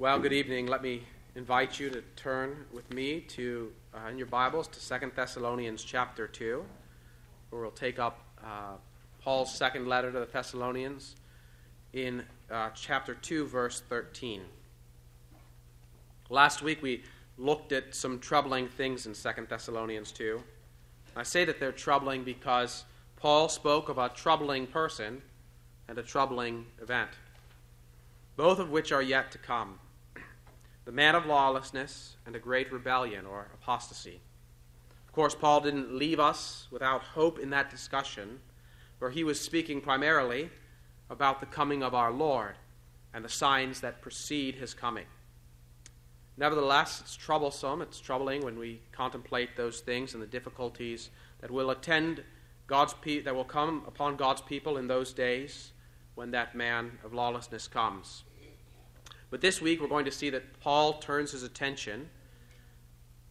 Well, good evening. Let me invite you to turn with me to uh, in your Bibles to Second Thessalonians chapter 2, where we'll take up uh, Paul's second letter to the Thessalonians in uh, chapter 2, verse 13. Last week we looked at some troubling things in Second Thessalonians 2. I say that they're troubling because Paul spoke of a troubling person and a troubling event, both of which are yet to come the man of lawlessness and a great rebellion or apostasy. Of course, Paul didn't leave us without hope in that discussion, where he was speaking primarily about the coming of our Lord and the signs that precede his coming. Nevertheless, it's troublesome, it's troubling when we contemplate those things and the difficulties that will attend God's pe- that will come upon God's people in those days when that man of lawlessness comes. But this week we're going to see that Paul turns his attention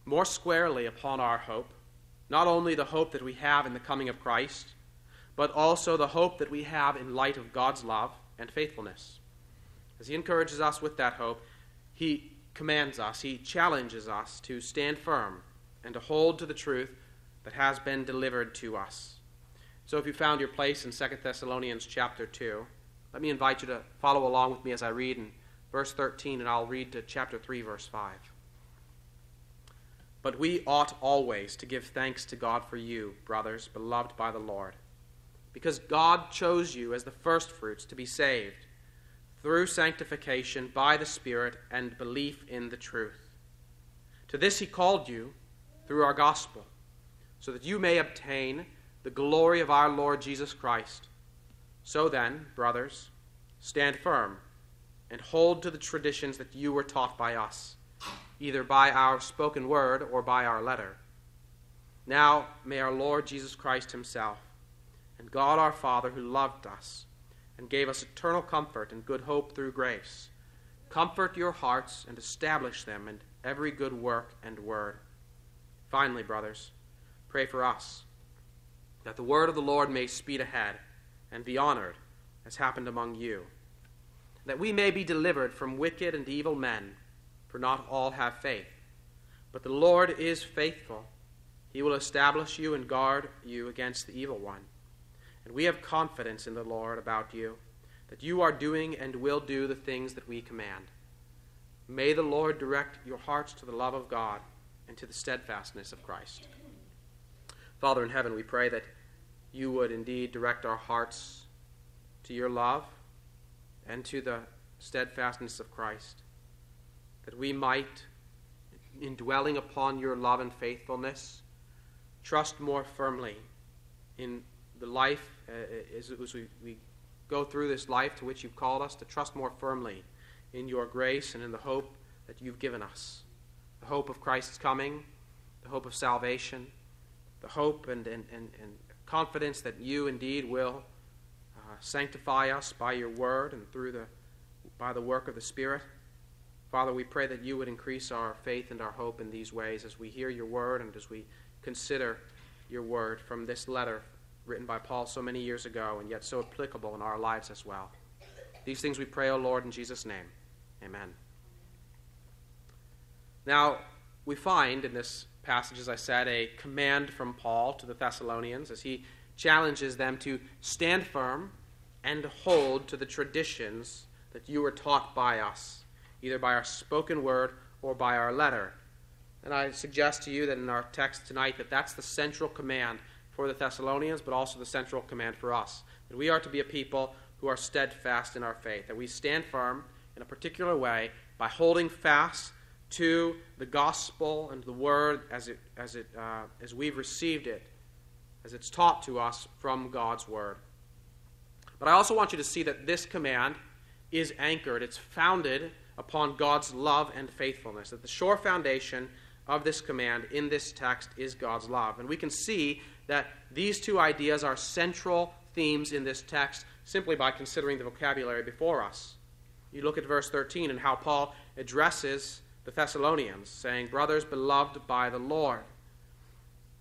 more squarely upon our hope, not only the hope that we have in the coming of Christ, but also the hope that we have in light of God's love and faithfulness. As he encourages us with that hope, he commands us, he challenges us to stand firm and to hold to the truth that has been delivered to us. So if you found your place in 2 Thessalonians chapter 2, let me invite you to follow along with me as I read in verse 13, and I'll read to chapter 3, verse 5. But we ought always to give thanks to God for you, brothers, beloved by the Lord, because God chose you as the firstfruits to be saved through sanctification by the Spirit and belief in the truth. To this he called you through our gospel, so that you may obtain the glory of our Lord Jesus Christ. So then, brothers, stand firm and hold to the traditions that you were taught by us, either by our spoken word or by our letter. Now may our Lord Jesus Christ Himself, and God our Father, who loved us and gave us eternal comfort and good hope through grace, comfort your hearts and establish them in every good work and word. Finally, brothers, pray for us, that the word of the Lord may speed ahead and be honored, as happened among you that we may be delivered from wicked and evil men, for not all have faith. But the Lord is faithful. He will establish you and guard you against the evil one. And we have confidence in the Lord about you, that you are doing and will do the things that we command. May the Lord direct your hearts to the love of God and to the steadfastness of Christ. Father in heaven, we pray that you would indeed direct our hearts to your love and to the steadfastness of Christ, that we might, in dwelling upon your love and faithfulness, trust more firmly in the life uh, as, as we, we go through this life to which you've called us, to trust more firmly in your grace and in the hope that you've given us. The hope of Christ's coming, the hope of salvation, the hope and, and, and, and confidence that you indeed will Uh, sanctify us by your word and through the by the work of the Spirit. Father, we pray that you would increase our faith and our hope in these ways as we hear your word and as we consider your word from this letter written by Paul so many years ago and yet so applicable in our lives as well. These things we pray, O Lord, in Jesus' name. Amen. Now, we find in this passage, as I said, a command from Paul to the Thessalonians as he challenges them to stand firm and hold to the traditions that you were taught by us, either by our spoken word or by our letter. And I suggest to you that in our text tonight that that's the central command for the Thessalonians, but also the central command for us. That we are to be a people who are steadfast in our faith, that we stand firm in a particular way by holding fast to the gospel and the word as, it, as, it, uh, as we've received it, as it's taught to us from God's word. But I also want you to see that this command is anchored, it's founded upon God's love and faithfulness. That the sure foundation of this command in this text is God's love. And we can see that these two ideas are central themes in this text simply by considering the vocabulary before us. You look at verse 13 and how Paul addresses the Thessalonians, saying, Brothers beloved by the Lord.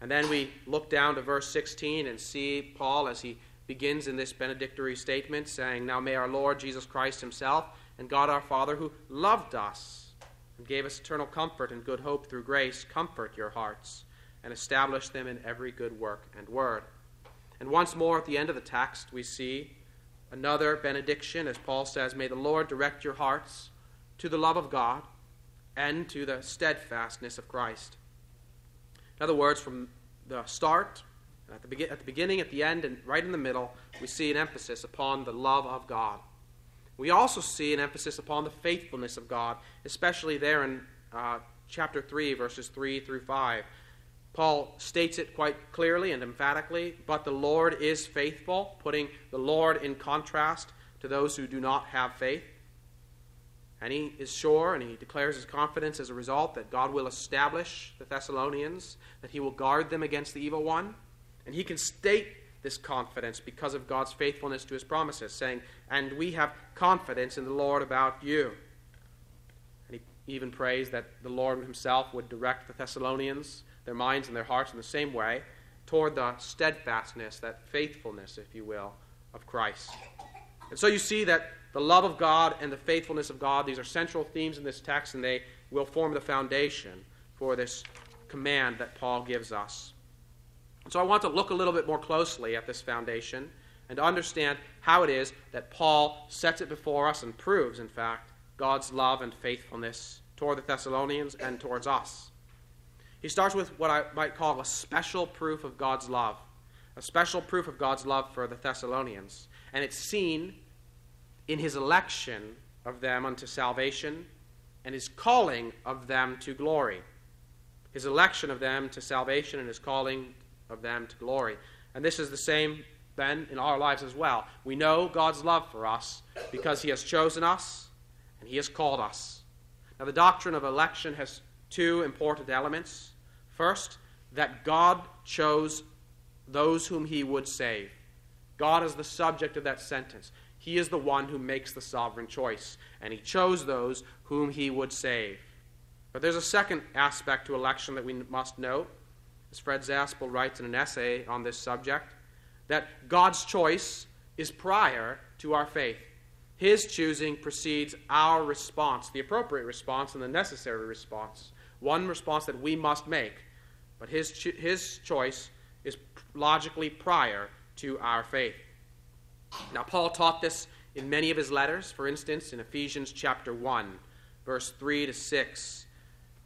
And then we look down to verse 16 and see Paul as he begins in this benedictory statement saying, Now may our Lord Jesus Christ himself and God our Father, who loved us and gave us eternal comfort and good hope through grace, comfort your hearts and establish them in every good work and word. And once more at the end of the text, we see another benediction, as Paul says, May the Lord direct your hearts to the love of God and to the steadfastness of Christ. In other words, from the start, at the, be- at the beginning, at the end, and right in the middle, we see an emphasis upon the love of God. We also see an emphasis upon the faithfulness of God, especially there in uh, chapter 3, verses 3 through 5. Paul states it quite clearly and emphatically, but the Lord is faithful, putting the Lord in contrast to those who do not have faith. And he is sure and he declares his confidence as a result that God will establish the Thessalonians, that he will guard them against the evil one. And he can state this confidence because of God's faithfulness to his promises, saying, And we have confidence in the Lord about you. And he even prays that the Lord himself would direct the Thessalonians, their minds and their hearts in the same way, toward the steadfastness, that faithfulness, if you will, of Christ. And so you see that the love of God and the faithfulness of God, these are central themes in this text, and they will form the foundation for this command that Paul gives us. So I want to look a little bit more closely at this foundation and to understand how it is that Paul sets it before us and proves, in fact, God's love and faithfulness toward the Thessalonians and towards us. He starts with what I might call a special proof of God's love, a special proof of God's love for the Thessalonians. And it's seen in his election of them unto salvation and his calling of them to glory. His election of them to salvation and his calling of them to glory. And this is the same then in our lives as well. We know God's love for us because He has chosen us and He has called us. Now, the doctrine of election has two important elements. First, that God chose those whom He would save. God is the subject of that sentence. He is the one who makes the sovereign choice, and He chose those whom He would save. But there's a second aspect to election that we must note as Fred Zaspel writes in an essay on this subject, that God's choice is prior to our faith. His choosing precedes our response, the appropriate response and the necessary response, one response that we must make. But his, cho- his choice is logically prior to our faith. Now, Paul taught this in many of his letters. For instance, in Ephesians chapter 1, verse 3 to 6,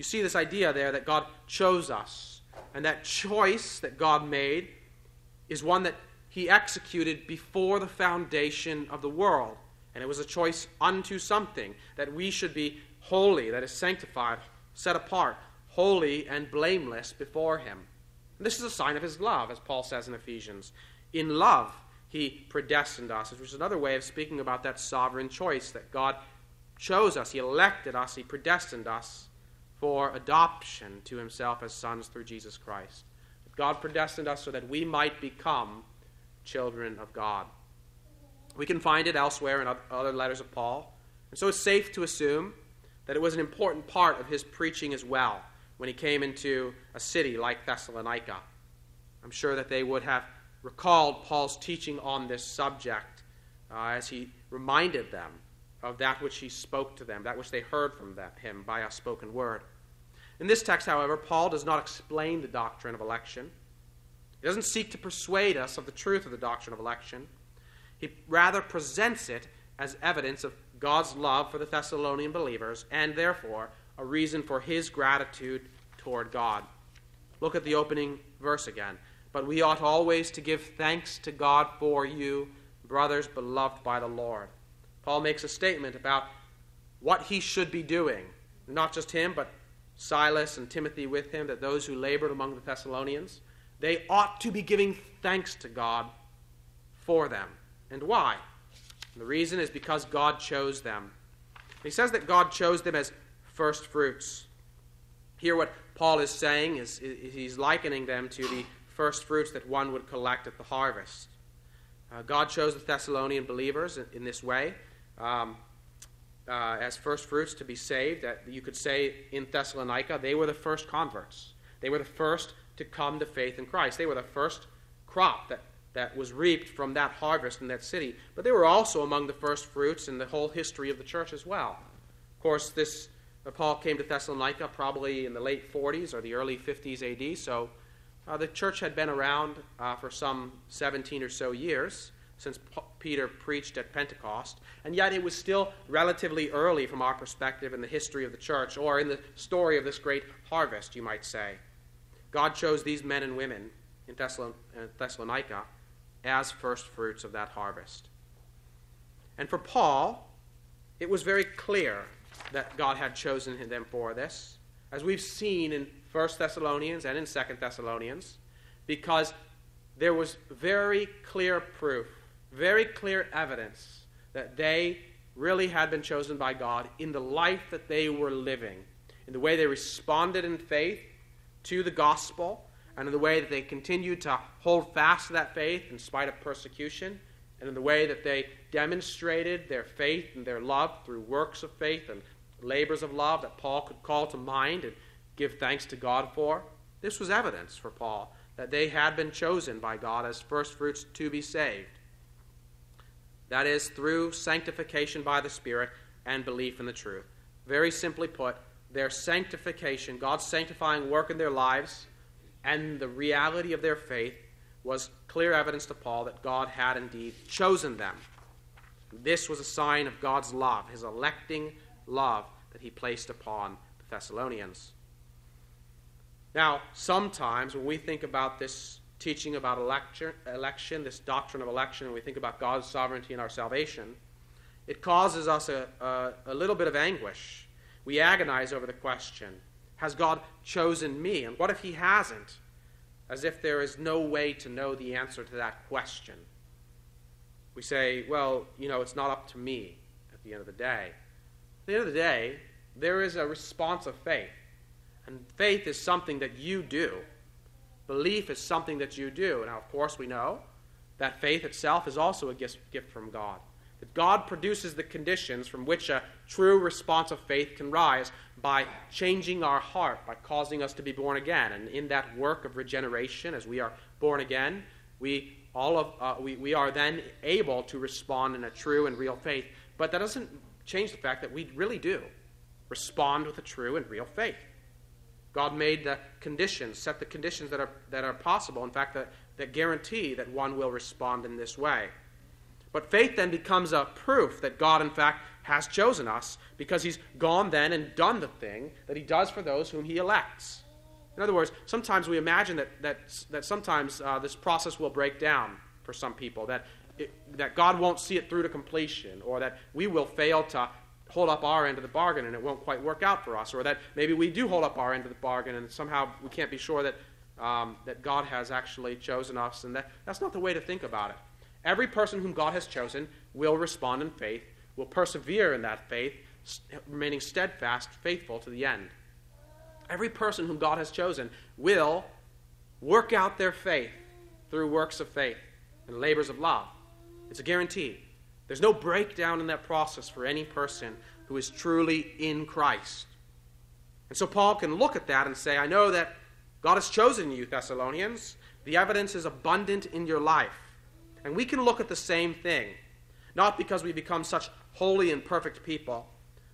You see this idea there that God chose us. And that choice that God made is one that He executed before the foundation of the world. And it was a choice unto something that we should be holy, that is sanctified, set apart, holy and blameless before Him. And this is a sign of His love, as Paul says in Ephesians. In love, He predestined us, which is another way of speaking about that sovereign choice that God chose us, He elected us, He predestined us for adoption to himself as sons through Jesus Christ. God predestined us so that we might become children of God. We can find it elsewhere in other letters of Paul. And so it's safe to assume that it was an important part of his preaching as well when he came into a city like Thessalonica. I'm sure that they would have recalled Paul's teaching on this subject uh, as he reminded them of that which he spoke to them, that which they heard from them, him by a spoken word. In this text, however, Paul does not explain the doctrine of election. He doesn't seek to persuade us of the truth of the doctrine of election. He rather presents it as evidence of God's love for the Thessalonian believers and, therefore, a reason for his gratitude toward God. Look at the opening verse again. But we ought always to give thanks to God for you, brothers beloved by the Lord. Paul makes a statement about what he should be doing. Not just him, but Silas and Timothy with him, that those who labored among the Thessalonians, they ought to be giving thanks to God for them. And why? And the reason is because God chose them. He says that God chose them as first fruits. Here, what Paul is saying is, is he's likening them to the first fruits that one would collect at the harvest. Uh, God chose the Thessalonian believers in, in this way um, uh, as first fruits to be saved. That you could say in Thessalonica, they were the first converts. They were the first to come to faith in Christ. They were the first crop that, that was reaped from that harvest in that city. But they were also among the first fruits in the whole history of the church as well. Of course, this uh, Paul came to Thessalonica probably in the late 40s or the early 50s AD, so uh, the church had been around uh, for some 17 or so years since P- Peter preached at Pentecost, and yet it was still relatively early from our perspective in the history of the church, or in the story of this great harvest, you might say. God chose these men and women in uh, Thessalonica as first fruits of that harvest. And for Paul, it was very clear that God had chosen them for this, as we've seen in 1 Thessalonians and in 2 Thessalonians, because there was very clear proof, very clear evidence that they really had been chosen by God in the life that they were living, in the way they responded in faith to the gospel, and in the way that they continued to hold fast to that faith in spite of persecution, and in the way that they demonstrated their faith and their love through works of faith and labors of love that Paul could call to mind and give thanks to God for. This was evidence for Paul that they had been chosen by God as firstfruits to be saved. That is, through sanctification by the Spirit and belief in the truth. Very simply put, their sanctification, God's sanctifying work in their lives, and the reality of their faith was clear evidence to Paul that God had indeed chosen them. This was a sign of God's love, his electing love that he placed upon the Thessalonians. Now, sometimes when we think about this teaching about election, election, this doctrine of election, and we think about God's sovereignty and our salvation, it causes us a, a, a little bit of anguish. We agonize over the question Has God chosen me? And what if He hasn't? As if there is no way to know the answer to that question. We say, Well, you know, it's not up to me at the end of the day At the end of the day, there is a response of faith. And faith is something that you do. Belief is something that you do. Now, of course, we know that faith itself is also a gift, gift from God. That God produces the conditions from which a true response of faith can rise by changing our heart, by causing us to be born again. And in that work of regeneration, as we are born again, we all of uh, we, we are then able to respond in a true and real faith. But that doesn't change the fact that we really do respond with a true and real faith. God made the conditions, set the conditions that are, that are possible, in fact, that, that guarantee that one will respond in this way. But faith then becomes a proof that God, in fact, has chosen us because He's gone then and done the thing that He does for those whom He elects. In other words, sometimes we imagine that, that, that sometimes uh, this process will break down for some people, that it, that God won't see it through to completion, or that we will fail to hold up our end of the bargain and it won't quite work out for us, or that maybe we do hold up our end of the bargain and somehow we can't be sure that, um, that God has actually chosen us. And that, that's not the way to think about it. Every person whom God has chosen will respond in faith, will persevere in that faith, remaining steadfast, faithful to the end. Every person whom God has chosen will work out their faith through works of faith and labors of love. It's a guarantee. There's no breakdown in that process for any person who is truly in Christ. And so Paul can look at that and say, I know that God has chosen you, Thessalonians. The evidence is abundant in your life. And we can look at the same thing, not because we become such holy and perfect people,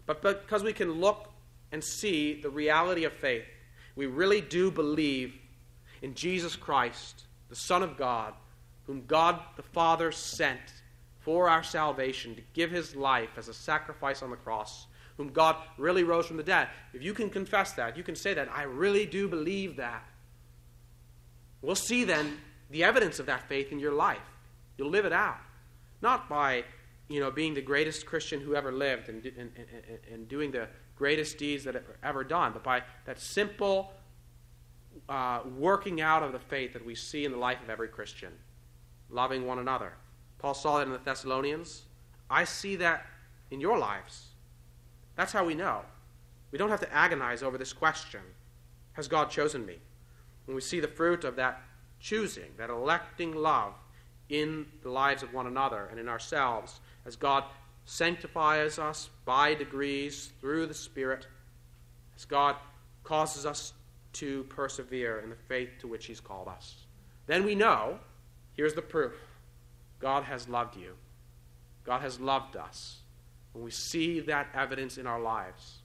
but because we can look and see the reality of faith. We really do believe in Jesus Christ, the Son of God, whom God the Father sent for our salvation to give his life as a sacrifice on the cross, whom God really rose from the dead. If you can confess that, you can say that, I really do believe that. We'll see then the evidence of that faith in your life. You'll live it out. Not by you know, being the greatest Christian who ever lived and, and, and, and doing the greatest deeds that ever done, but by that simple uh, working out of the faith that we see in the life of every Christian loving one another. Paul saw that in the Thessalonians. I see that in your lives. That's how we know. We don't have to agonize over this question Has God chosen me? When we see the fruit of that choosing, that electing love in the lives of one another and in ourselves, as God sanctifies us by degrees through the Spirit, as God causes us to persevere in the faith to which He's called us. Then we know here's the proof God has loved you, God has loved us. When we see that evidence in our lives,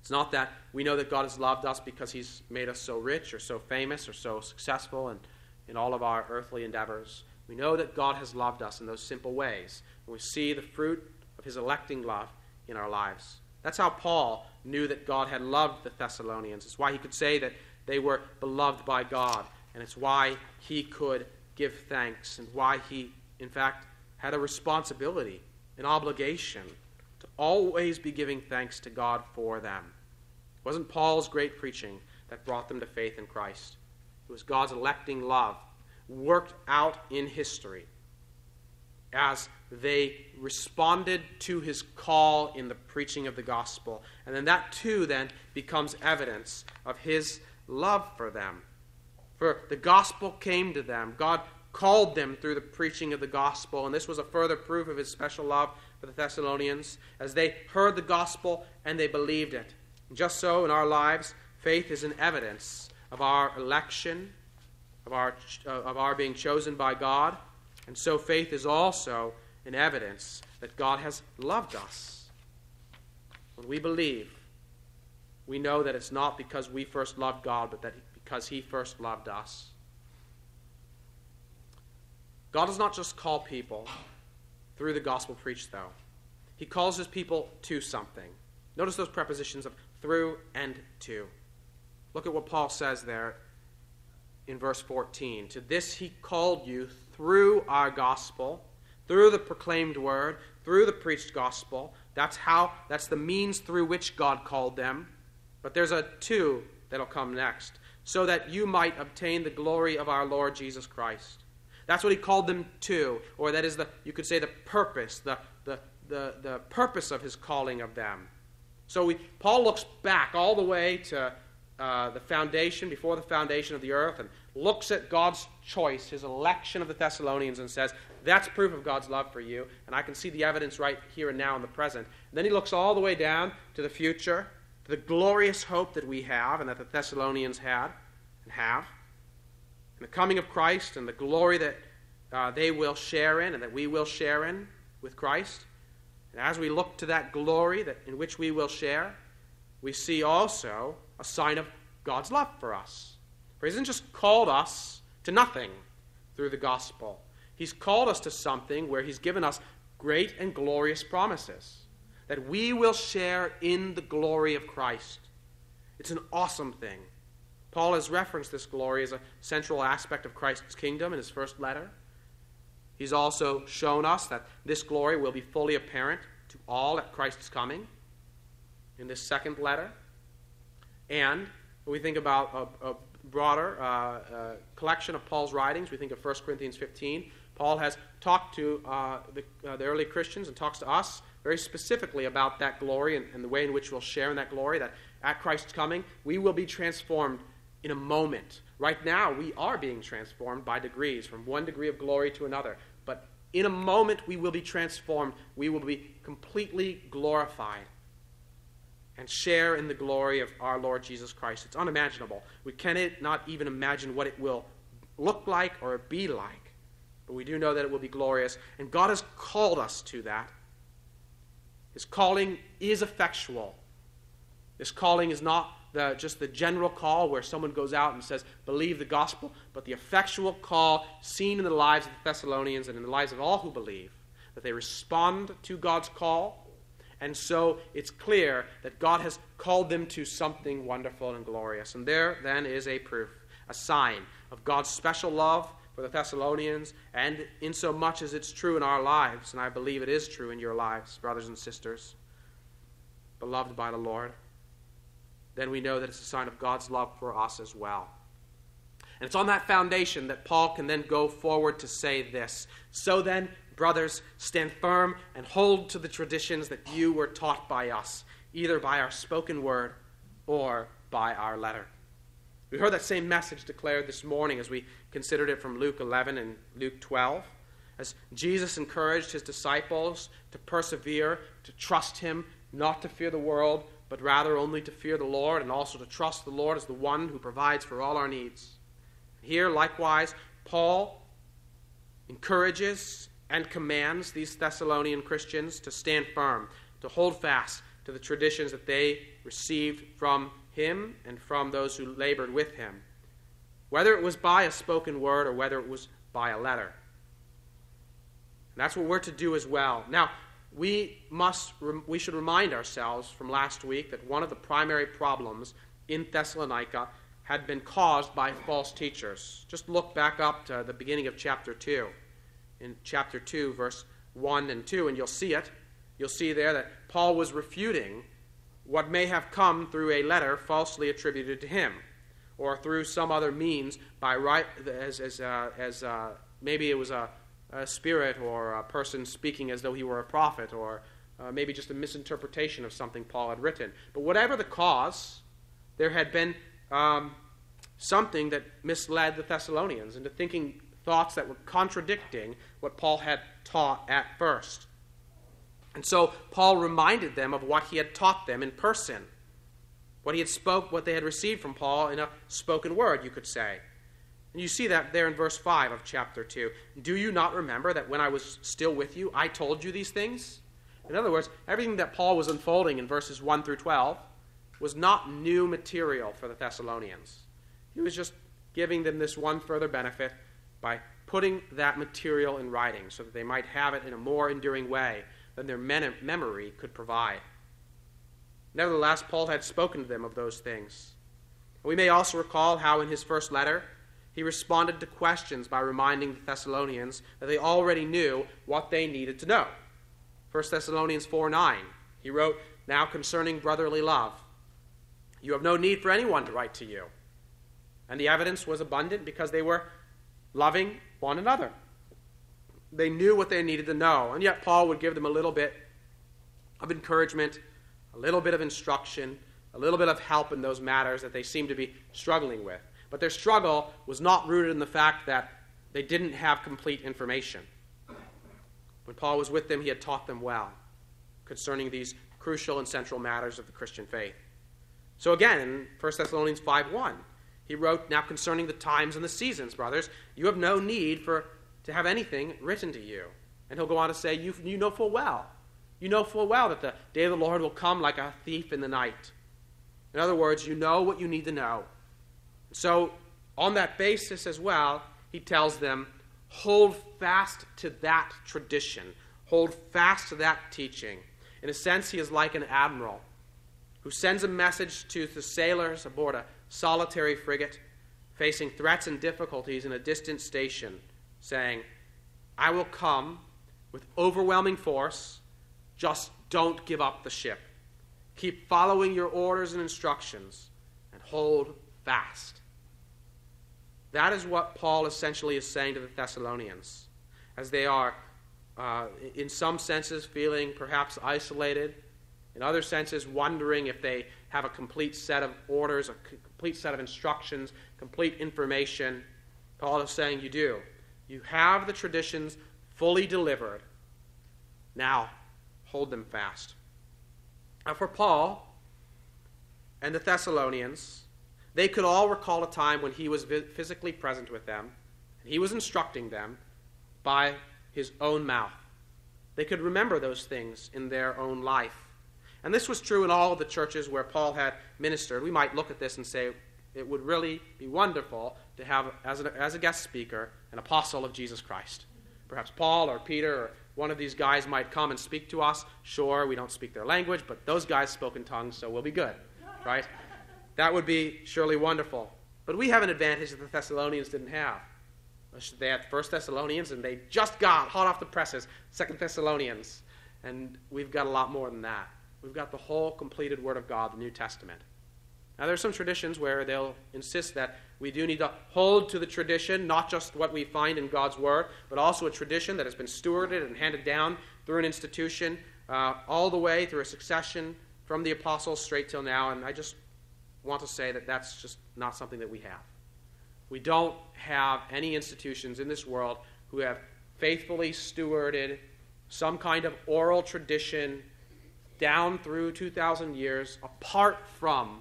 it's not that we know that God has loved us because He's made us so rich or so famous or so successful and in all of our earthly endeavors. We know that God has loved us in those simple ways. When we see the fruit of His electing love in our lives. That's how Paul knew that God had loved the Thessalonians. It's why he could say that they were beloved by God. And it's why he could give thanks and why he, in fact, had a responsibility, an obligation to always be giving thanks to God for them. It wasn't Paul's great preaching that brought them to faith in Christ, it was God's electing love worked out in history as they responded to his call in the preaching of the gospel. And then that too then becomes evidence of his love for them. For the gospel came to them. God called them through the preaching of the gospel, and this was a further proof of his special love for the Thessalonians as they heard the gospel and they believed it. And just so in our lives, faith is an evidence of our election, of our, of our being chosen by God and so faith is also an evidence that God has loved us. When we believe, we know that it's not because we first loved God, but that because He first loved us. God does not just call people through the gospel preached, though. He calls His people to something. Notice those prepositions of through and to. Look at what Paul says there in verse 14. To this He called you through our gospel, through the proclaimed word, through the preached gospel. That's how that's the means through which God called them. But there's a to that'll come next, so that you might obtain the glory of our Lord Jesus Christ. That's what he called them to, or that is the you could say the purpose, the the the, the purpose of his calling of them. So we, Paul looks back all the way to uh, the foundation, before the foundation of the earth, and looks at God's choice, his election of the Thessalonians, and says, That's proof of God's love for you. And I can see the evidence right here and now in the present. And then he looks all the way down to the future, the glorious hope that we have and that the Thessalonians had and have, and the coming of Christ and the glory that uh, they will share in and that we will share in with Christ. And as we look to that glory that, in which we will share, we see also a sign of God's love for us. For he hasn't just called us to nothing through the gospel, he's called us to something where he's given us great and glorious promises that we will share in the glory of Christ. It's an awesome thing. Paul has referenced this glory as a central aspect of Christ's kingdom in his first letter. He's also shown us that this glory will be fully apparent to all at Christ's coming in this second letter. And when we think about a, a broader uh, uh, collection of Paul's writings, we think of 1 Corinthians 15. Paul has talked to uh, the, uh, the, early Christians and talks to us very specifically about that glory and, and the way in which we'll share in that glory, that at Christ's coming, we will be transformed in a moment. Right now, we are being transformed by degrees, from one degree of glory to another. But in a moment, we will be transformed. We will be completely glorified and share in the glory of our Lord Jesus Christ. It's unimaginable. We cannot even imagine what it will look like or be like. But we do know that it will be glorious. And God has called us to that. His calling is effectual. This calling is not the, just the general call where someone goes out and says, believe the gospel, but the effectual call seen in the lives of the Thessalonians and in the lives of all who believe, that they respond to God's call and so it's clear that God has called them to something wonderful and glorious. And there then is a proof, a sign of God's special love for the Thessalonians, and in so much as it's true in our lives, and I believe it is true in your lives, brothers and sisters, beloved by the Lord, then we know that it's a sign of God's love for us as well. And it's on that foundation that Paul can then go forward to say this. So then, brothers, stand firm and hold to the traditions that you were taught by us, either by our spoken word or by our letter. We heard that same message declared this morning as we considered it from Luke 11 and Luke 12. As Jesus encouraged his disciples to persevere, to trust him, not to fear the world, but rather only to fear the Lord, and also to trust the Lord as the one who provides for all our needs. Here, likewise, Paul encourages and commands these Thessalonian Christians to stand firm, to hold fast to the traditions that they received from him and from those who labored with him, whether it was by a spoken word or whether it was by a letter. And that's what we're to do as well. Now, we must we should remind ourselves from last week that one of the primary problems in Thessalonica had been caused by false teachers. Just look back up to the beginning of chapter 2. In chapter 2 verse 1 and 2 and you'll see it. You'll see there that Paul was refuting what may have come through a letter falsely attributed to him, or through some other means by right as as uh, as uh, maybe it was a, a, spirit or a person speaking as though he were a prophet, or uh, maybe just a misinterpretation of something Paul had written. But whatever the cause, there had been um, something that misled the Thessalonians into thinking thoughts that were contradicting what Paul had taught at first. And so Paul reminded them of what he had taught them in person. What he had spoke, what they had received from Paul in a spoken word, you could say. And you see that there in verse 5 of chapter 2. Do you not remember that when I was still with you, I told you these things? In other words, everything that Paul was unfolding in verses 1 through 12 was not new material for the Thessalonians. He was just giving them this one further benefit by putting that material in writing so that they might have it in a more enduring way than their memory could provide. Nevertheless, Paul had spoken to them of those things. We may also recall how in his first letter he responded to questions by reminding the Thessalonians that they already knew what they needed to know. 1 Thessalonians 4 9, he wrote, Now concerning brotherly love, you have no need for anyone to write to you. And the evidence was abundant because they were loving one another. They knew what they needed to know. And yet, Paul would give them a little bit of encouragement, a little bit of instruction, a little bit of help in those matters that they seemed to be struggling with. But their struggle was not rooted in the fact that they didn't have complete information. When Paul was with them, he had taught them well concerning these crucial and central matters of the Christian faith. So again, in 1 Thessalonians 5:1, he wrote, Now concerning the times and the seasons, brothers, you have no need for to have anything written to you. And he'll go on to say, you, you know full well. You know full well that the day of the Lord will come like a thief in the night. In other words, you know what you need to know. So, on that basis as well, he tells them, hold fast to that tradition, hold fast to that teaching. In a sense, he is like an admiral who sends a message to the sailors aboard a solitary frigate facing threats and difficulties in a distant station saying, I will come with overwhelming force, just don't give up the ship. Keep following your orders and instructions and hold fast. That is what Paul essentially is saying to the Thessalonians as they are, uh, in some senses, feeling perhaps isolated, in other senses, wondering if they have a complete set of orders, a complete set of instructions, complete information. Paul is saying you do. You have the traditions fully delivered. Now, hold them fast. Now, for Paul and the Thessalonians, they could all recall a time when he was physically present with them, and he was instructing them by his own mouth. They could remember those things in their own life. And this was true in all of the churches where Paul had ministered. We might look at this and say, it would really be wonderful to have, as a, as a guest speaker, an apostle of Jesus Christ. Perhaps Paul or Peter or one of these guys might come and speak to us. Sure, we don't speak their language, but those guys spoke in tongues, so we'll be good, right? That would be surely wonderful. But we have an advantage that the Thessalonians didn't have. They had First Thessalonians, and they just got hot off the presses Second Thessalonians, and we've got a lot more than that. We've got the whole completed Word of God, the New Testament. Now, there are some traditions where they'll insist that we do need to hold to the tradition, not just what we find in God's Word, but also a tradition that has been stewarded and handed down through an institution uh, all the way through a succession from the apostles straight till now. And I just want to say that that's just not something that we have. We don't have any institutions in this world who have faithfully stewarded some kind of oral tradition down through 2,000 years apart from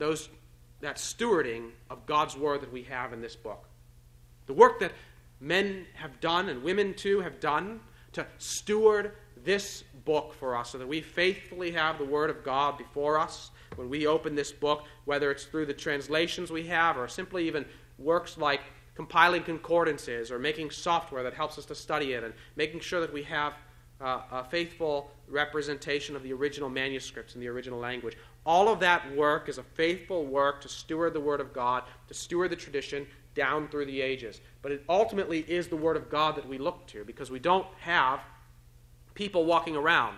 those, that stewarding of God's word that we have in this book. The work that men have done and women too have done to steward this book for us so that we faithfully have the word of God before us when we open this book, whether it's through the translations we have or simply even works like compiling concordances or making software that helps us to study it and making sure that we have uh, a faithful representation of the original manuscripts in the original language. All of that work is a faithful work to steward the Word of God, to steward the tradition down through the ages. But it ultimately is the Word of God that we look to because we don't have people walking around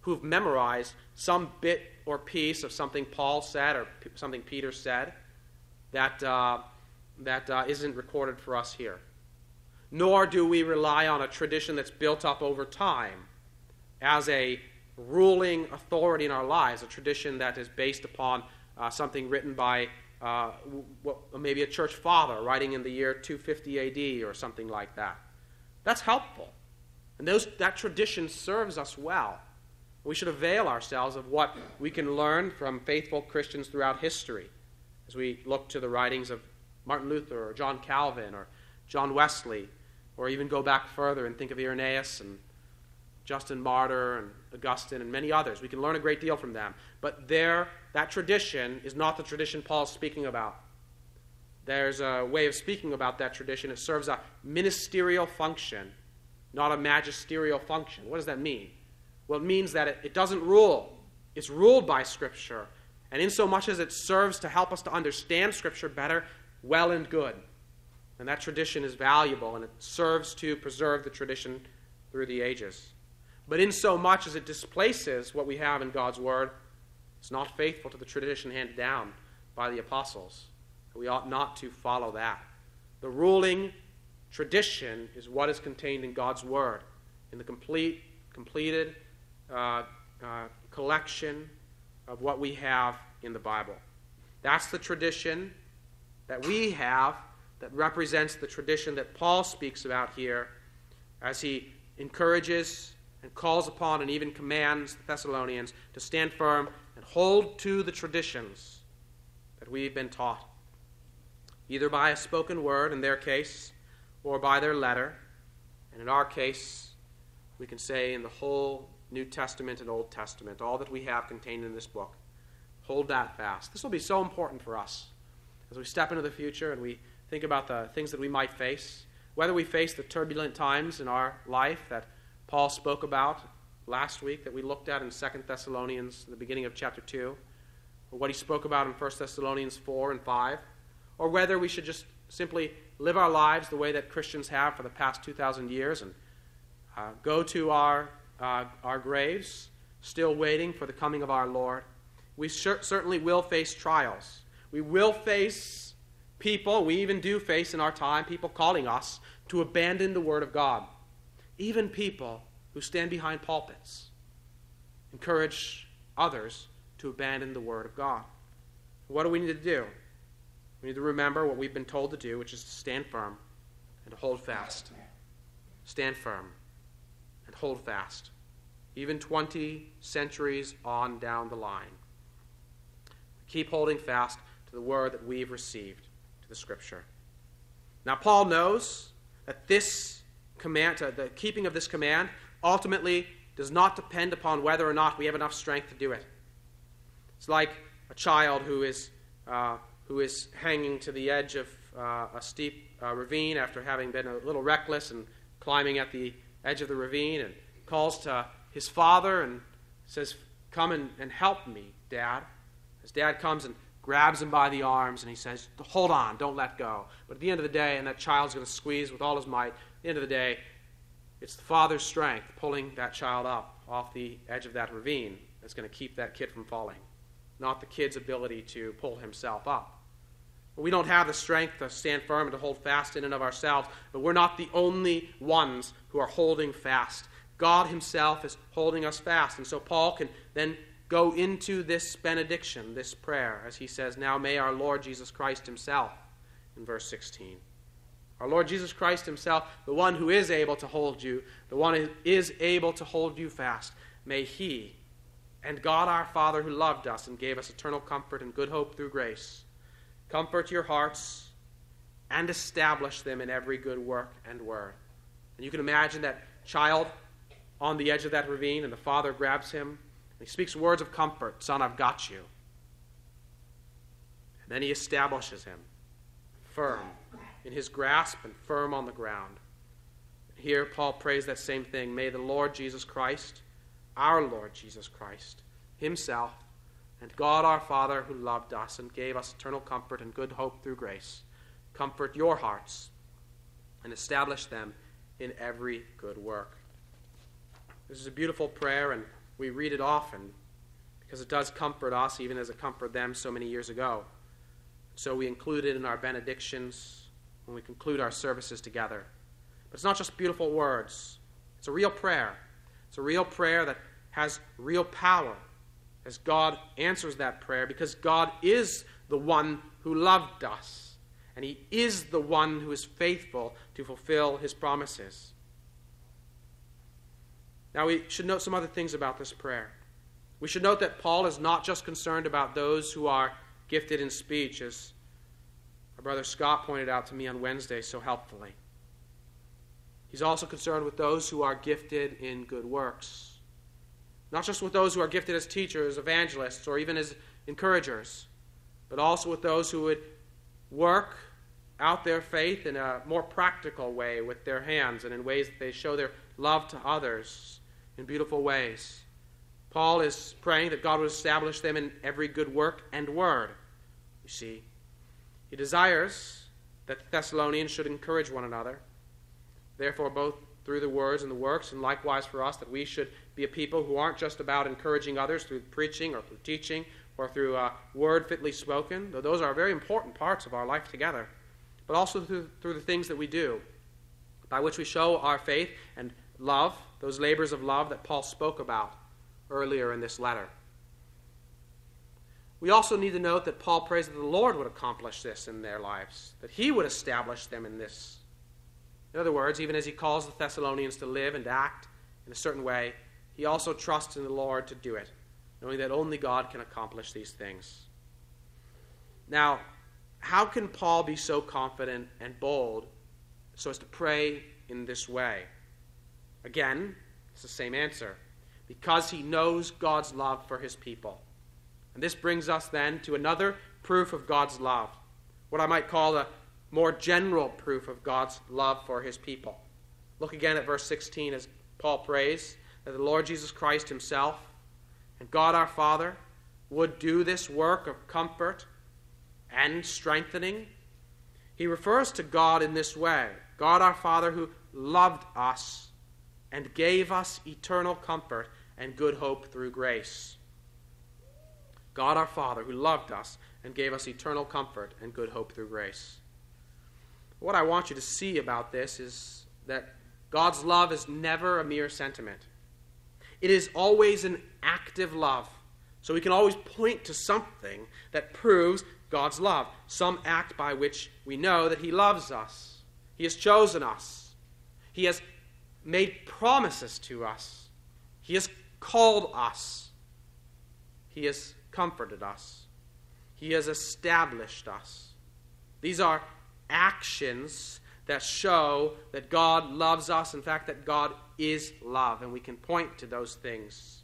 who've memorized some bit or piece of something Paul said or something Peter said that, uh, that uh, not recorded for us here. Nor do we rely on a tradition that's built up over time as a ruling authority in our lives, a tradition that is based upon uh, something written by uh, maybe a church father writing in the year 250 AD or something like that. That's helpful. And those, that tradition serves us well. We should avail ourselves of what we can learn from faithful Christians throughout history as we look to the writings of Martin Luther or John Calvin or John Wesley, or even go back further and think of Irenaeus and Justin Martyr and Augustine and many others. We can learn a great deal from them. But there, that tradition is not the tradition Paul's speaking about. There's a way of speaking about that tradition. It serves a ministerial function, not a magisterial function. What does that mean? Well, it means that it, it doesn't rule, it's ruled by Scripture. And in so much as it serves to help us to understand Scripture better, well and good. And that tradition is valuable and it serves to preserve the tradition through the ages. But in so much as it displaces what we have in God's Word, it's not faithful to the tradition handed down by the apostles. We ought not to follow that. The ruling tradition is what is contained in God's Word, in the complete, completed, uh, uh, collection of what we have in the Bible. That's the tradition that we have that represents the tradition that Paul speaks about here as he encourages and calls upon and even commands the Thessalonians to stand firm and hold to the traditions that we've been taught, either by a spoken word in their case or by their letter. And in our case, we can say in the whole New Testament and Old Testament, all that we have contained in this book. Hold that fast. This will be so important for us as we step into the future and we think about the things that we might face, whether we face the turbulent times in our life that Paul spoke about last week, that we looked at in 2 Thessalonians, the beginning of chapter 2, or what he spoke about in 1 Thessalonians 4 and 5, or whether we should just simply live our lives the way that Christians have for the past 2,000 years and uh, go to our uh, our graves, still waiting for the coming of our Lord. We cer- certainly will face trials. We will face people, we even do face in our time, people calling us to abandon the Word of God. Even people who stand behind pulpits encourage others to abandon the Word of God. What do we need to do? We need to remember what we've been told to do, which is to stand firm and to hold fast. Stand firm and hold fast, even 20 centuries on down the line. Keep holding fast to the word that we've received, the Scripture. Now, Paul knows that this command, the keeping of this command, ultimately does not depend upon whether or not we have enough strength to do it. It's like a child who is, uh, who is hanging to the edge of uh, a steep uh, ravine after having been a little reckless and climbing at the edge of the ravine and calls to his father and says, Come and, and help me, Dad. His dad comes and grabs him by the arms and he says, Hold on, don't let go. But at the end of the day, and that child's going to squeeze with all his might, at the end of the day, it's the father's strength pulling that child up off the edge of that ravine that's going to keep that kid from falling. not the kid's ability to pull himself up. We don't have the strength to stand firm and to hold fast in and of ourselves, but we're not the only ones who are holding fast. God Himself is holding us fast. And so Paul can then go into this benediction, this prayer, as he says, Now may our Lord Jesus Christ Himself, in verse 16. Our Lord Jesus Christ Himself, the one who is able to hold you, the one who is able to hold you fast, may He and God our Father, who loved us and gave us eternal comfort and good hope through grace, comfort your hearts and establish them in every good work and word. And you can imagine that child on the edge of that ravine, and the father grabs him. He speaks words of comfort Son, I've got you. And then he establishes him firm in his grasp and firm on the ground. Here, Paul prays that same thing. May the Lord Jesus Christ, our Lord Jesus Christ, himself, and God our Father, who loved us and gave us eternal comfort and good hope through grace, comfort your hearts and establish them in every good work. This is a beautiful prayer, and we read it often because it does comfort us, even as it comforted them so many years ago. So we include it in our benedictions when we conclude our services together. But it's not just beautiful words, it's a real prayer. It's a real prayer that has real power as God answers that prayer because God is the one who loved us, and He is the one who is faithful to fulfill His promises. Now, we should note some other things about this prayer. We should note that Paul is not just concerned about those who are gifted in speech, as our brother Scott pointed out to me on Wednesday so helpfully. He's also concerned with those who are gifted in good works. Not just with those who are gifted as teachers, evangelists, or even as encouragers, but also with those who would work out their faith in a more practical way with their hands and in ways that they show their love to others in beautiful ways. Paul is praying that God would establish them in every good work and word. You see, he desires that Thessalonians should encourage one another. Therefore, both through the words and the works, and likewise for us, that we should be a people who aren't just about encouraging others through preaching or through teaching or through a word fitly spoken, though those are very important parts of our life together, but also through, through the things that we do, by which we show our faith and love those labors of love that Paul spoke about earlier in this letter. We also need to note that Paul prays that the Lord would accomplish this in their lives, that he would establish them in this. In other words, even as he calls the Thessalonians to live and act in a certain way, he also trusts in the Lord to do it, knowing that only God can accomplish these things. Now, how can Paul be so confident and bold so as to pray in this way? Again, it's the same answer. Because he knows God's love for his people. And this brings us then to another proof of God's love, what I might call a more general proof of God's love for his people. Look again at verse 16 as Paul prays that the Lord Jesus Christ himself and God our Father would do this work of comfort and strengthening. He refers to God in this way God our Father who loved us and gave us eternal comfort and good hope through grace. God our Father, who loved us and gave us eternal comfort and good hope through grace. What I want you to see about this is that God's love is never a mere sentiment. It is always an active love. So we can always point to something that proves God's love, some act by which we know that He loves us. He has chosen us. He has made promises to us. He has called us. He has comforted us. He has established us. These are actions that show that God loves us, in fact, that God is love, and we can point to those things.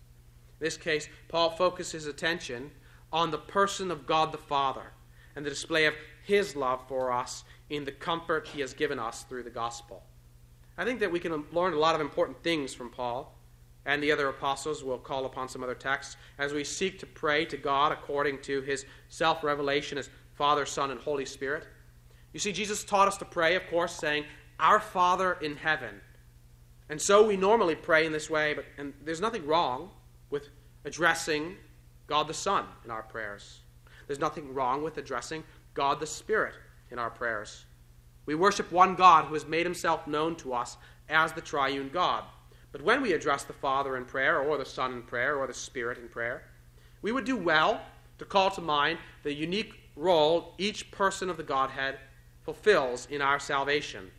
In this case, Paul focuses his attention on the person of God the Father and the display of his love for us in the comfort he has given us through the gospel. I think that we can learn a lot of important things from Paul and the other apostles. We'll call upon some other texts as we seek to pray to God according to his self revelation as Father, Son, and Holy Spirit. You see, Jesus taught us to pray, of course, saying, Our Father in heaven. And so we normally pray in this way, but and there's nothing wrong with addressing God the Son in our prayers. There's nothing wrong with addressing God the Spirit in our prayers. We worship one God who has made himself known to us as the triune God. But when we address the Father in prayer, or the Son in prayer, or the Spirit in prayer, we would do well to call to mind the unique role each person of the Godhead fulfills in our salvation.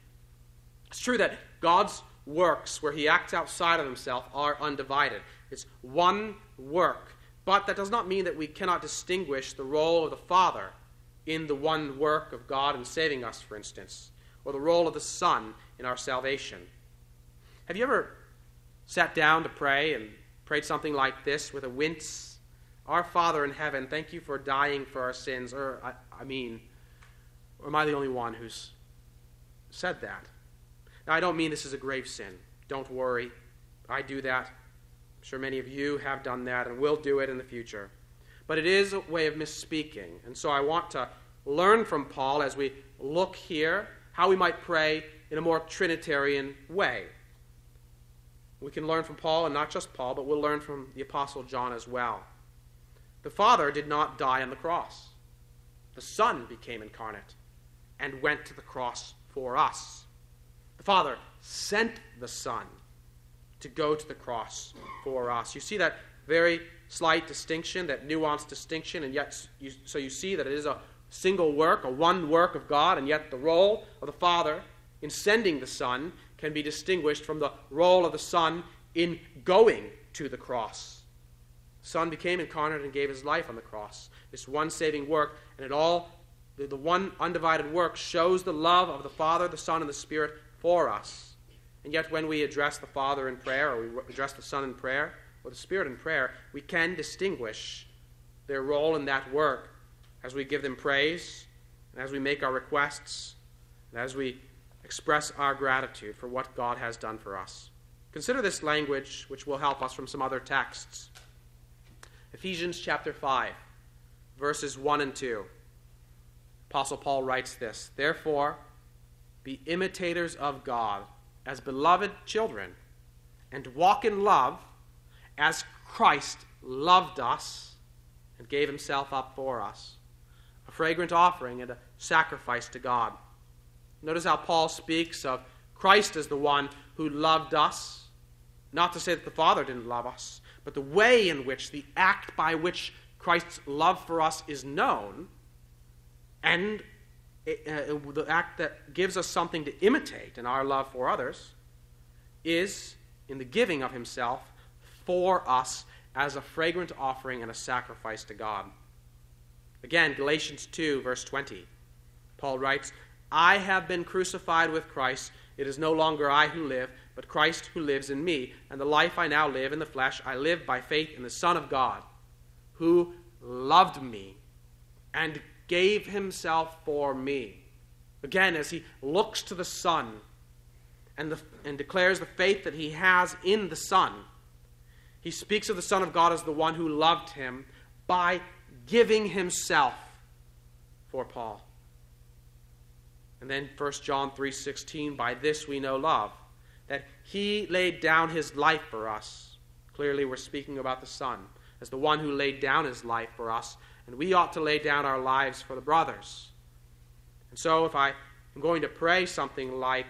It's true that God's works, where he acts outside of himself, are undivided. It's one work. But that does not mean that we cannot distinguish the role of the Father in the one work of God in saving us, for instance, or the role of the Son in our salvation. Have you ever sat down to pray and prayed something like this with a wince? Our Father in heaven, thank you for dying for our sins. Or, I, I mean, or am I the only one who's said that? Now, I don't mean this is a grave sin. Don't worry. I do that. I'm sure many of you have done that and will do it in the future. But it is a way of misspeaking. And so I want to learn from Paul as we look here how we might pray in a more Trinitarian way. We can learn from Paul, and not just Paul, but we'll learn from the Apostle John as well. The Father did not die on the cross, the Son became incarnate and went to the cross for us. The Father sent the Son to go to the cross for us. You see that very slight distinction, that nuanced distinction, and yet, you, so you see that it is a single work, a one work of God, and yet the role of the Father in sending the Son can be distinguished from the role of the Son in going to the cross. The Son became incarnate and gave his life on the cross. This one saving work, and it all, the, the one undivided work, shows the love of the Father, the Son, and the Spirit for us. And yet, when we address the Father in prayer, or we address the Son in prayer, or the Spirit in prayer, we can distinguish their role in that work as we give them praise, and as we make our requests, and as we express our gratitude for what God has done for us. Consider this language, which will help us from some other texts. Ephesians chapter 5, verses 1 and 2. Apostle Paul writes this Therefore, be imitators of God as beloved children, and walk in love as Christ loved us and gave himself up for us, a fragrant offering and a sacrifice to God. Notice how Paul speaks of Christ as the one who loved us. Not to say that the Father didn't love us, but the way in which, the act by which Christ's love for us is known, and uh, the act that gives us something to imitate in our love for others is in the giving of himself for us as a fragrant offering and a sacrifice to God. Again, Galatians 2, verse 20. Paul writes, I have been crucified with Christ. It is no longer I who live, but Christ who lives in me. And the life I now live in the flesh, I live by faith in the Son of God, who loved me and gave himself for me. Again, as he looks to the Son and, the, and declares the faith that he has in the Son, he speaks of the Son of God as the one who loved him by giving himself for Paul. And then 1 John 3:16 by this we know love that he laid down his life for us. Clearly we're speaking about the Son as the one who laid down his life for us and we ought to lay down our lives for the brothers. And so, if I am going to pray something like,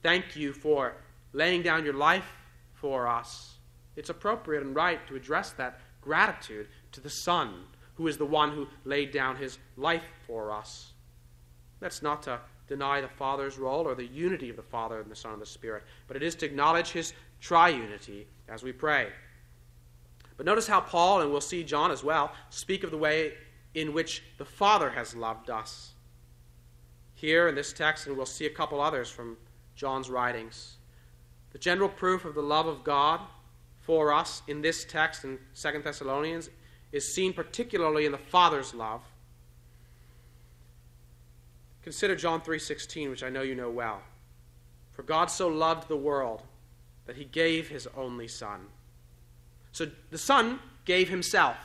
Thank you for laying down your life for us, it's appropriate and right to address that gratitude to the Son, who is the one who laid down his life for us. That's not to deny the Father's role or the unity of the Father and the Son and the Spirit, but it is to acknowledge his triunity as we pray. But notice how Paul, and we'll see John as well, speak of the way in which the Father has loved us. Here in this text, and we'll see a couple others from John's writings. The general proof of the love of God for us in this text in 2 Thessalonians is seen particularly in the Father's love. Consider John 3:16, which I know you know well. For God so loved the world that he gave his only son so the Son gave himself.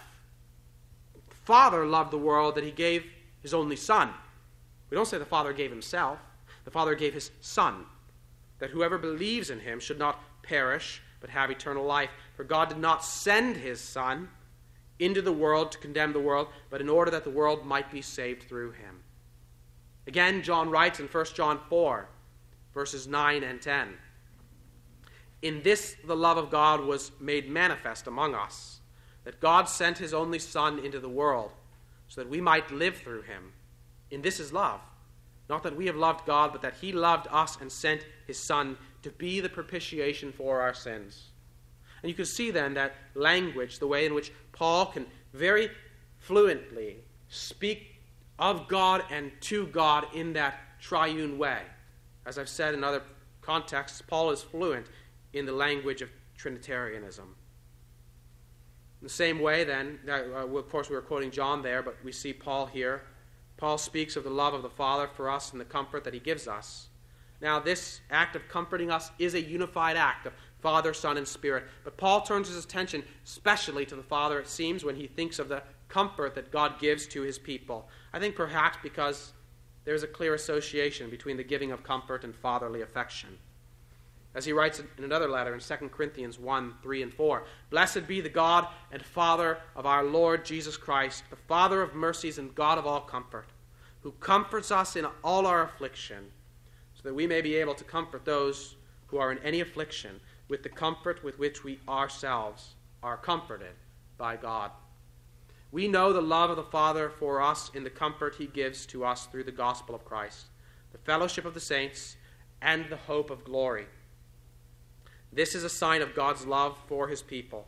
The Father loved the world that he gave his only Son. We don't say the Father gave himself, the Father gave his Son, that whoever believes in him should not perish, but have eternal life. For God did not send his Son into the world to condemn the world, but in order that the world might be saved through him. Again, John writes in 1 John 4, verses 9 and 10. In this the love of God was made manifest among us, that God sent his only Son into the world, so that we might live through him. In this is love. Not that we have loved God, but that he loved us and sent his Son to be the propitiation for our sins. And you can see then that language, the way in which Paul can very fluently speak of God and to God in that triune way. As I've said in other contexts, Paul is fluent in the language of Trinitarianism. In the same way, then, uh, of course, we were quoting John there, but we see Paul here. Paul speaks of the love of the Father for us and the comfort that he gives us. Now, this act of comforting us is a unified act of Father, Son, and Spirit. But Paul turns his attention especially to the Father, it seems, when he thinks of the comfort that God gives to his people. I think perhaps because there's a clear association between the giving of comfort and fatherly affection. As he writes in another letter in 2 Corinthians 1 3 and 4 Blessed be the God and Father of our Lord Jesus Christ, the Father of mercies and God of all comfort, who comforts us in all our affliction, that we may be able to comfort those who are in any affliction with the comfort with which we ourselves are comforted by God. We know the love of the Father for us in the comfort he gives to us through the gospel of Christ, the fellowship of the saints, and the hope of glory. This is a sign of God's love for his people,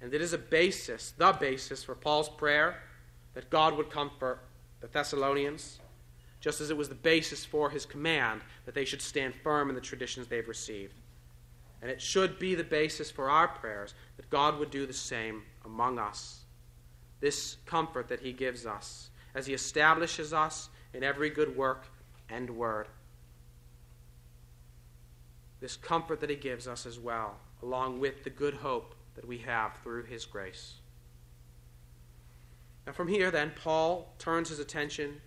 and it is a basis, the basis for Paul's prayer that God would comfort the Thessalonians, just as it was the basis for his command that they should stand firm in the traditions they've received. And it should be the basis for our prayers that God would do the same among us. This comfort that He gives us as He establishes us in every good work and word. This comfort that He gives us as well, along with the good hope that we have through His grace. Now, from here, then, Paul turns his attention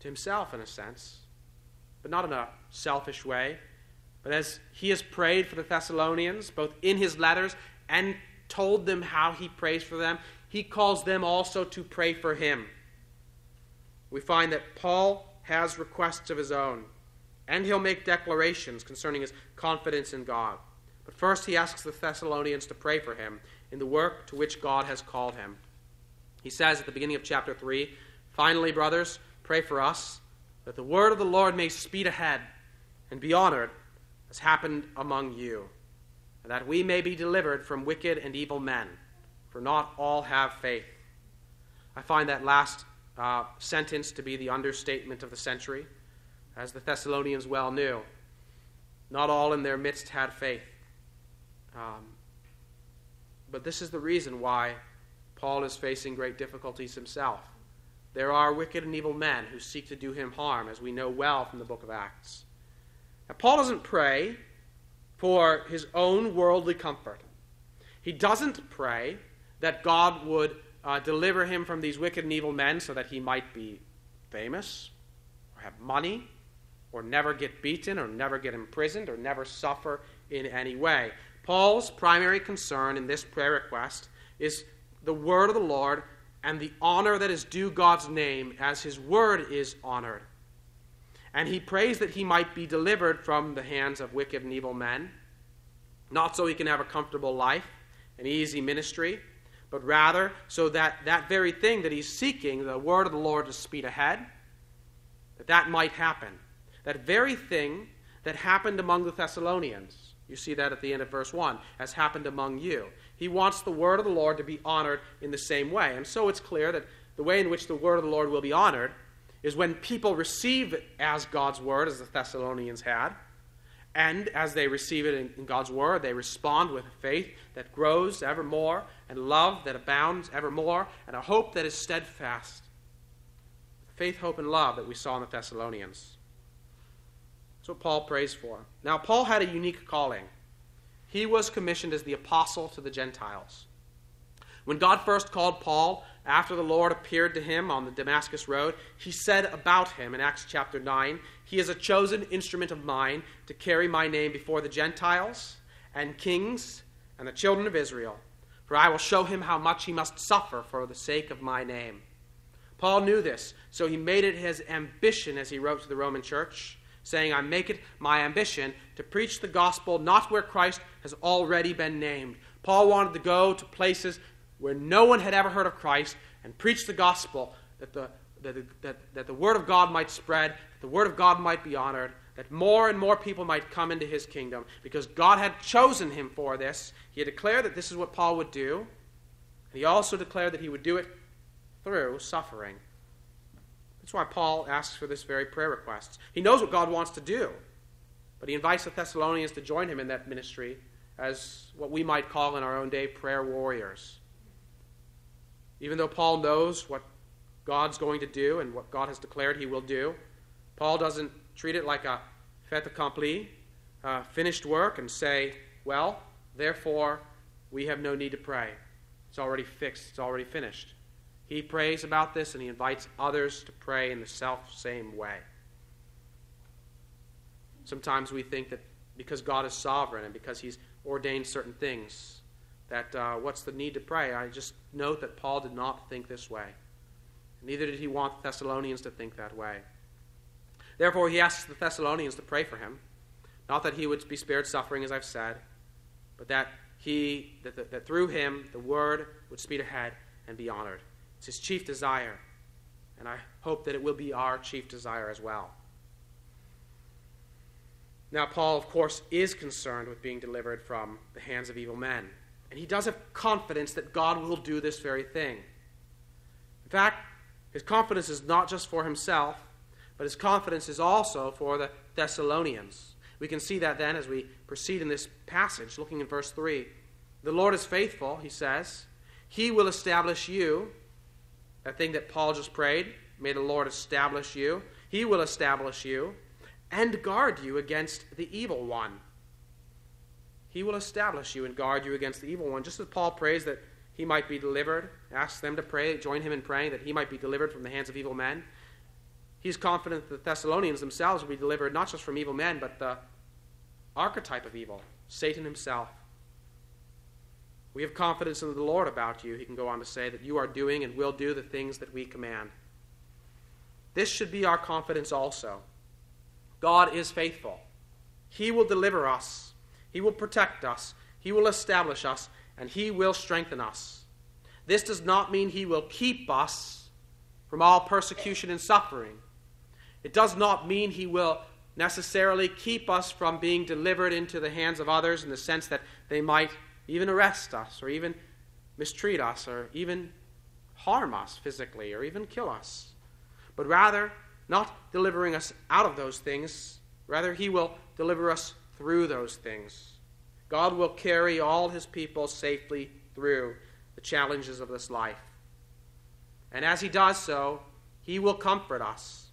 to himself in a sense, but not in a selfish way. But as he has prayed for the Thessalonians, both in his letters and told them how he prays for them, he calls them also to pray for him. We find that Paul has requests of his own, and he'll make declarations concerning his confidence in God. But first, he asks the Thessalonians to pray for him in the work to which God has called him. He says at the beginning of chapter 3 Finally, brothers, pray for us, that the word of the Lord may speed ahead and be honored as happened among you, and that we may be delivered from wicked and evil men, for not all have faith. I find that last uh, sentence to be the understatement of the century, as the Thessalonians well knew. Not all in their midst had faith. Um, but this is the reason why Paul is facing great difficulties himself. There are wicked and evil men who seek to do him harm, as we know well from the book of Acts. Now, Paul doesn't pray for his own worldly comfort. He doesn't pray that God would uh, deliver him from these wicked and evil men so that he might be famous or have money or never get beaten or never get imprisoned or never suffer in any way. Paul's primary concern in this prayer request is the word of the Lord and the honor that is due God's name as his word is honored. And he prays that he might be delivered from the hands of wicked and evil men, not so he can have a comfortable life, an easy ministry, but rather so that that very thing that he's seeking, the word of the Lord to speed ahead, that that might happen. That very thing that happened among the Thessalonians, you see that at the end of verse 1, has happened among you. He wants the word of the Lord to be honored in the same way. And so it's clear that the way in which the word of the Lord will be honored is when people receive it as God's word, as the Thessalonians had, and as they receive it in, God's word, they respond with a faith that grows evermore, and love that abounds evermore, and a hope that is steadfast. Faith, hope, and love that we saw in the Thessalonians. That's what Paul prays for. Now, Paul had a unique calling. He was commissioned as the apostle to the Gentiles. When God first called Paul after the Lord appeared to him on the Damascus road, he said about him in Acts chapter 9, He is a chosen instrument of mine to carry my name before the Gentiles and kings and the children of Israel. for I will show him how much he must suffer for the sake of my name. Paul knew this, so he made it his ambition as he wrote to the Roman church, saying, I make it my ambition to preach the gospel not where Christ has already been named. Paul wanted to go to places where no one had ever heard of Christ and preach the gospel that the, that, that, that the word of God might spread, that the word of God might be honored, that more and more people might come into his kingdom because God had chosen him for this. He had declared that this is what Paul would do. And he also declared that he would do it through suffering. That's why Paul asks for this very prayer request. He knows what God wants to do, but he invites the Thessalonians to join him in that ministry as what we might call in our own day prayer warriors. Even though Paul knows what God's going to do and what God has declared he will do, Paul doesn't treat it like a fait accompli, finished work, and say, well, therefore, we have no need to pray. It's already fixed, it's already finished. He prays about this and he invites others to pray in the self same way. Sometimes we think that because God is sovereign and because he's ordained certain things, that uh, what's the need to pray? I just note that Paul did not think this way. Neither did he want the Thessalonians to think that way. Therefore, he asks the Thessalonians to pray for him. Not that he would be spared suffering, as I've said, but that he that, that, that through him the word would speed ahead and be honored. It's his chief desire, and I hope that it will be our chief desire as well. Now, Paul, of course, is concerned with being delivered from the hands of evil men, and he does have confidence that God will do this very thing. In fact, his confidence is not just for himself, but his confidence is also for the Thessalonians. We can see that then as we proceed in this passage, looking in verse 3. The Lord is faithful, he says. He will establish you. That thing that Paul just prayed, may the Lord establish you. He will establish you and guard you against the evil one. He will establish you and guard you against the evil one. Just as Paul prays that he might be delivered, asks them to pray, join him in praying that he might be delivered from the hands of evil men. He's confident that the Thessalonians themselves will be delivered not just from evil men, but the archetype of evil, Satan himself. We have confidence in the Lord about you, he can go on to say, that you are doing and will do the things that we command. This should be our confidence also. God is faithful. He will deliver us, He will protect us, He will establish us, and He will strengthen us. This does not mean He will keep us from all persecution and suffering. It does not mean he will necessarily keep us from being delivered into the hands of others in the sense that they might even arrest us or even mistreat us or even harm us physically or even kill us. But rather, not delivering us out of those things, rather, he will deliver us through those things. God will carry all his people safely through the challenges of this life. And as he does so, he will comfort us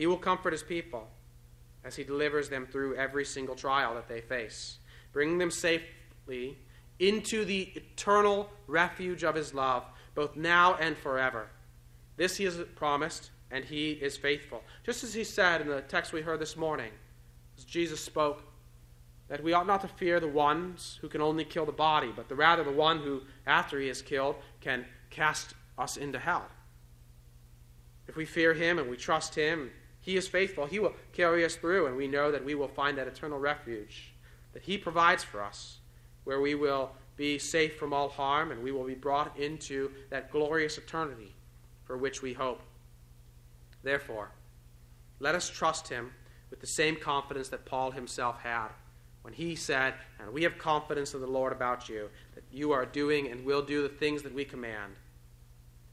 he will comfort his people as he delivers them through every single trial that they face, bringing them safely into the eternal refuge of his love, both now and forever. This he has promised, and he is faithful. Just as he said in the text we heard this morning, as Jesus spoke, that we ought not to fear the ones who can only kill the body, but the, rather the one who, after he is killed, can cast us into hell. If we fear him and we trust him, he is faithful. He will carry us through, and we know that we will find that eternal refuge that He provides for us, where we will be safe from all harm and we will be brought into that glorious eternity for which we hope. Therefore, let us trust Him with the same confidence that Paul himself had when he said, And we have confidence in the Lord about you, that you are doing and will do the things that we command.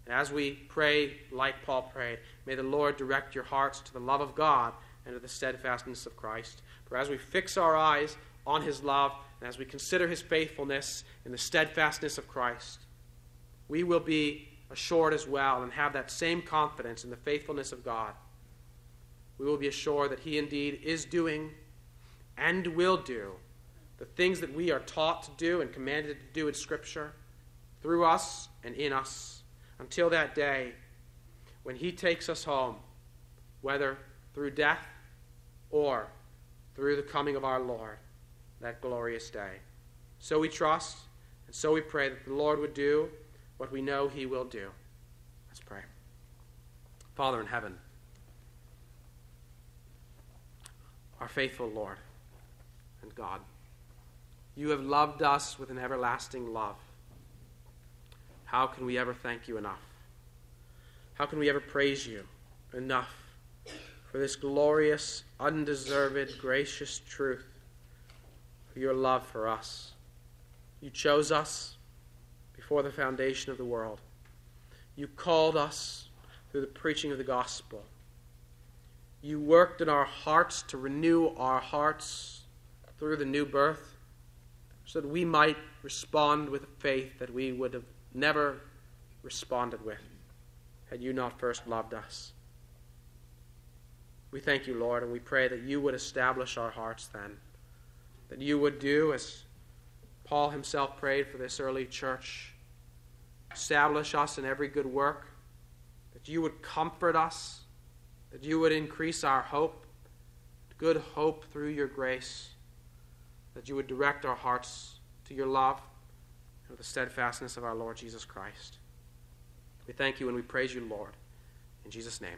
And as we pray like Paul prayed, may the Lord direct your hearts to the love of God and to the steadfastness of Christ. For as we fix our eyes on his love and as we consider his faithfulness and the steadfastness of Christ, we will be assured as well and have that same confidence in the faithfulness of God. We will be assured that he indeed is doing and will do the things that we are taught to do and commanded to do in Scripture through us and in us until that day when He takes us home, whether through death or through the coming of our Lord, that glorious day. So we trust, And so we pray that the Lord would do what we know he will do. Let's pray. Father in heaven, our faithful Lord and God, you have loved us with an everlasting love. How can we ever thank you enough? How can we ever praise you enough for this glorious, undeserved, gracious truth, for your love for us? You chose us before the foundation of the world. You called us through the preaching of the gospel. You worked in our hearts to renew our hearts through the new birth so that we might respond with a faith that we would have never responded with had you not first loved us. We thank you, Lord, and we pray that you would establish our hearts then, that you would do as Paul himself prayed for this early church establish us in every good work, that you would comfort us, that you would increase our hope, good hope through your grace, that you would direct our hearts to your love and the steadfastness of our Lord Jesus Christ. We thank you and we praise you, Lord. In Jesus' name.